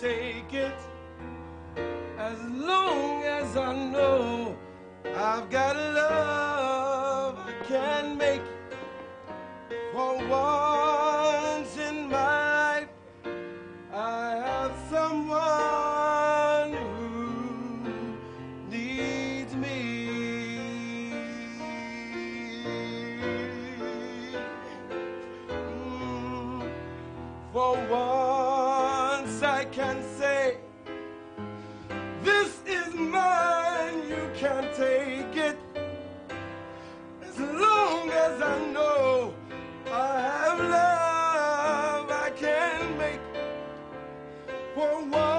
take it as long as I know I've got love I can make for once in my life. I have someone who needs me. Mm, For once can say This is mine, you can take it. As long as I know I have love I can make for one